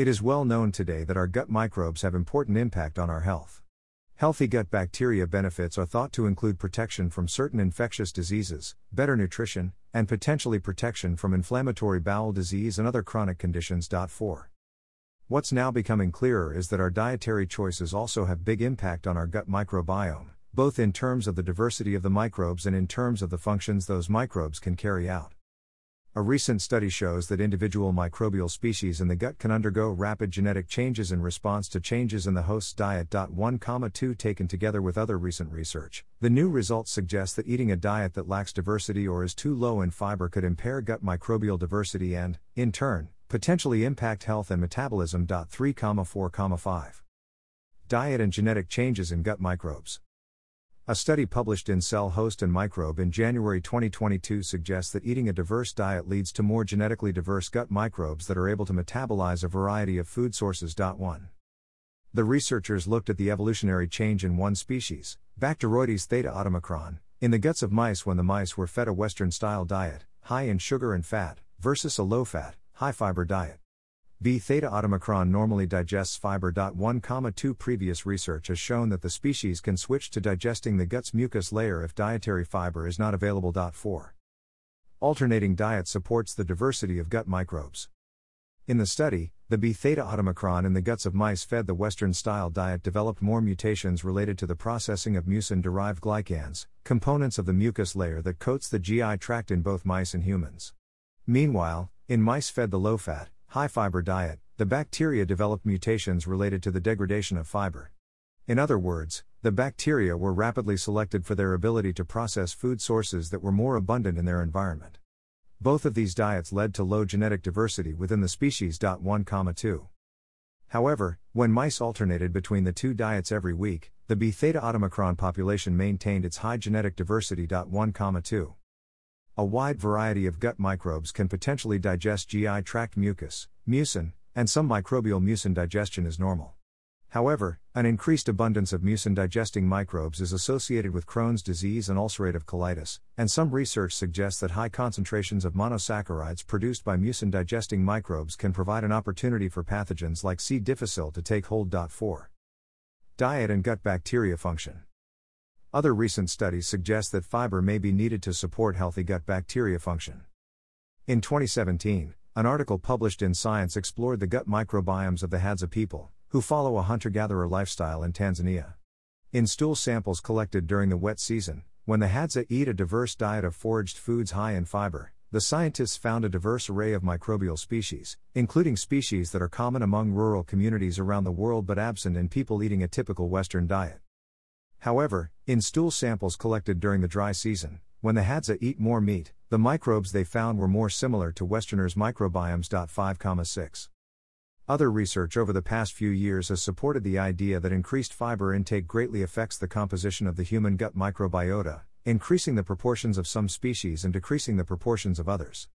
It is well known today that our gut microbes have important impact on our health. Healthy gut bacteria benefits are thought to include protection from certain infectious diseases, better nutrition, and potentially protection from inflammatory bowel disease and other chronic conditions. 4. What's now becoming clearer is that our dietary choices also have big impact on our gut microbiome, both in terms of the diversity of the microbes and in terms of the functions those microbes can carry out. A recent study shows that individual microbial species in the gut can undergo rapid genetic changes in response to changes in the host's diet. 1, 2 Taken together with other recent research, the new results suggest that eating a diet that lacks diversity or is too low in fiber could impair gut microbial diversity and, in turn, potentially impact health and metabolism. 3, 4, 5. Diet and genetic changes in gut microbes. A study published in Cell Host and Microbe in January 2022 suggests that eating a diverse diet leads to more genetically diverse gut microbes that are able to metabolize a variety of food sources. 1. The researchers looked at the evolutionary change in one species, Bacteroides thetaiotaomicron, in the guts of mice when the mice were fed a Western style diet, high in sugar and fat, versus a low fat, high fiber diet. B thetaiotaomicron normally digests fiber. 1, 2 Previous research has shown that the species can switch to digesting the gut's mucus layer if dietary fiber is not available. 4. Alternating diet supports the diversity of gut microbes. In the study, the B thetaiotaomicron in the guts of mice fed the Western style diet developed more mutations related to the processing of mucin derived glycans, components of the mucus layer that coats the GI tract in both mice and humans. Meanwhile, in mice fed the low fat, high fiber diet, the bacteria developed mutations related to the degradation of fiber. In other words, the bacteria were rapidly selected for their ability to process food sources that were more abundant in their environment. Both of these diets led to low genetic diversity within the species. 1, 2. However, when mice alternated between the two diets every week, the B thetaiotaomicron population maintained its high genetic diversity. 1, 2. A wide variety of gut microbes can potentially digest GI tract mucus, mucin, and some microbial mucin digestion is normal. However, an increased abundance of mucin digesting microbes is associated with Crohn's disease and ulcerative colitis, and some research suggests that high concentrations of monosaccharides produced by mucin digesting microbes can provide an opportunity for pathogens like C. difficile to take hold. 4. Diet and gut bacteria function. Other recent studies suggest that fiber may be needed to support healthy gut bacteria function. In 2017, an article published in Science explored the gut microbiomes of the Hadza people, who follow a hunter gatherer lifestyle in Tanzania. In stool samples collected during the wet season, when the Hadza eat a diverse diet of foraged foods high in fiber, the scientists found a diverse array of microbial species, including species that are common among rural communities around the world but absent in people eating a typical Western diet. However, in stool samples collected during the dry season, when the Hadza eat more meat, the microbes they found were more similar to Westerners' microbiomes. 5, 6. Other research over the past few years has supported the idea that increased fiber intake greatly affects the composition of the human gut microbiota, increasing the proportions of some species and decreasing the proportions of others.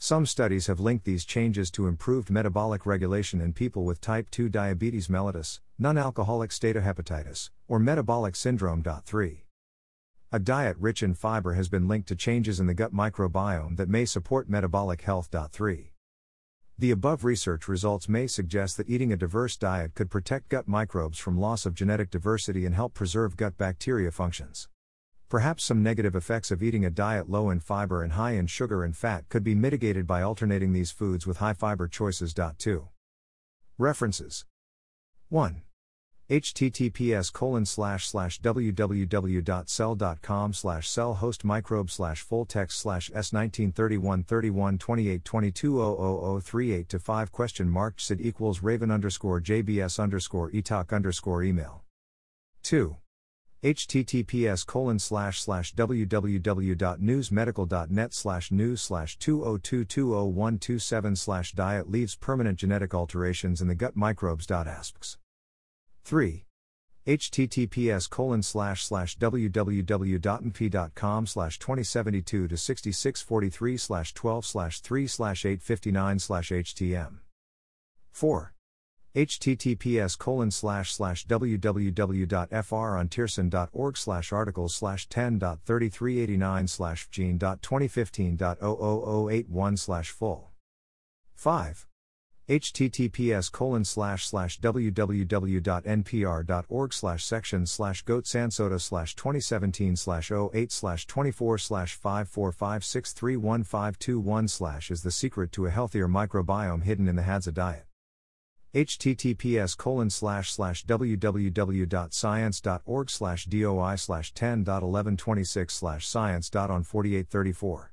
Some studies have linked these changes to improved metabolic regulation in people with type 2 diabetes mellitus, non alcoholic steatohepatitis, or metabolic syndrome. 3. A diet rich in fiber has been linked to changes in the gut microbiome that may support metabolic health. 3. The above research results may suggest that eating a diverse diet could protect gut microbes from loss of genetic diversity and help preserve gut bacteria functions. Perhaps some negative effects of eating a diet low in fiber and high in sugar and fat could be mitigated by alternating these foods with high fiber choices. 2. References 1 https colon slash slash www.cell.com slash cell host microbe slash full text slash s 1931 31 28 22 38 to 5 question mark sid equals raven underscore jbs underscore etalk underscore email 2 https colon slash slash www.newsmedical.net slash news slash 202200127 slash diet leaves permanent genetic alterations in the gut microbes. asks 3 https colon slash slash www.mp.com slash 2072 to 6643 slash 12 slash 3 slash 859 slash htm 4 https colon slash slash www.frontiers.org slash articles slash 10.3389 slash gene.2015.00081 slash full. 5 https colon slash slash www.npr.org slash section slash goatsandsoda slash 2017 slash 08 slash 24 slash 545631521 slash is the secret to a healthier microbiome hidden in the hadza diet https colon slash slash www.science.org slash doi slash 10.1126 slash science.on 4834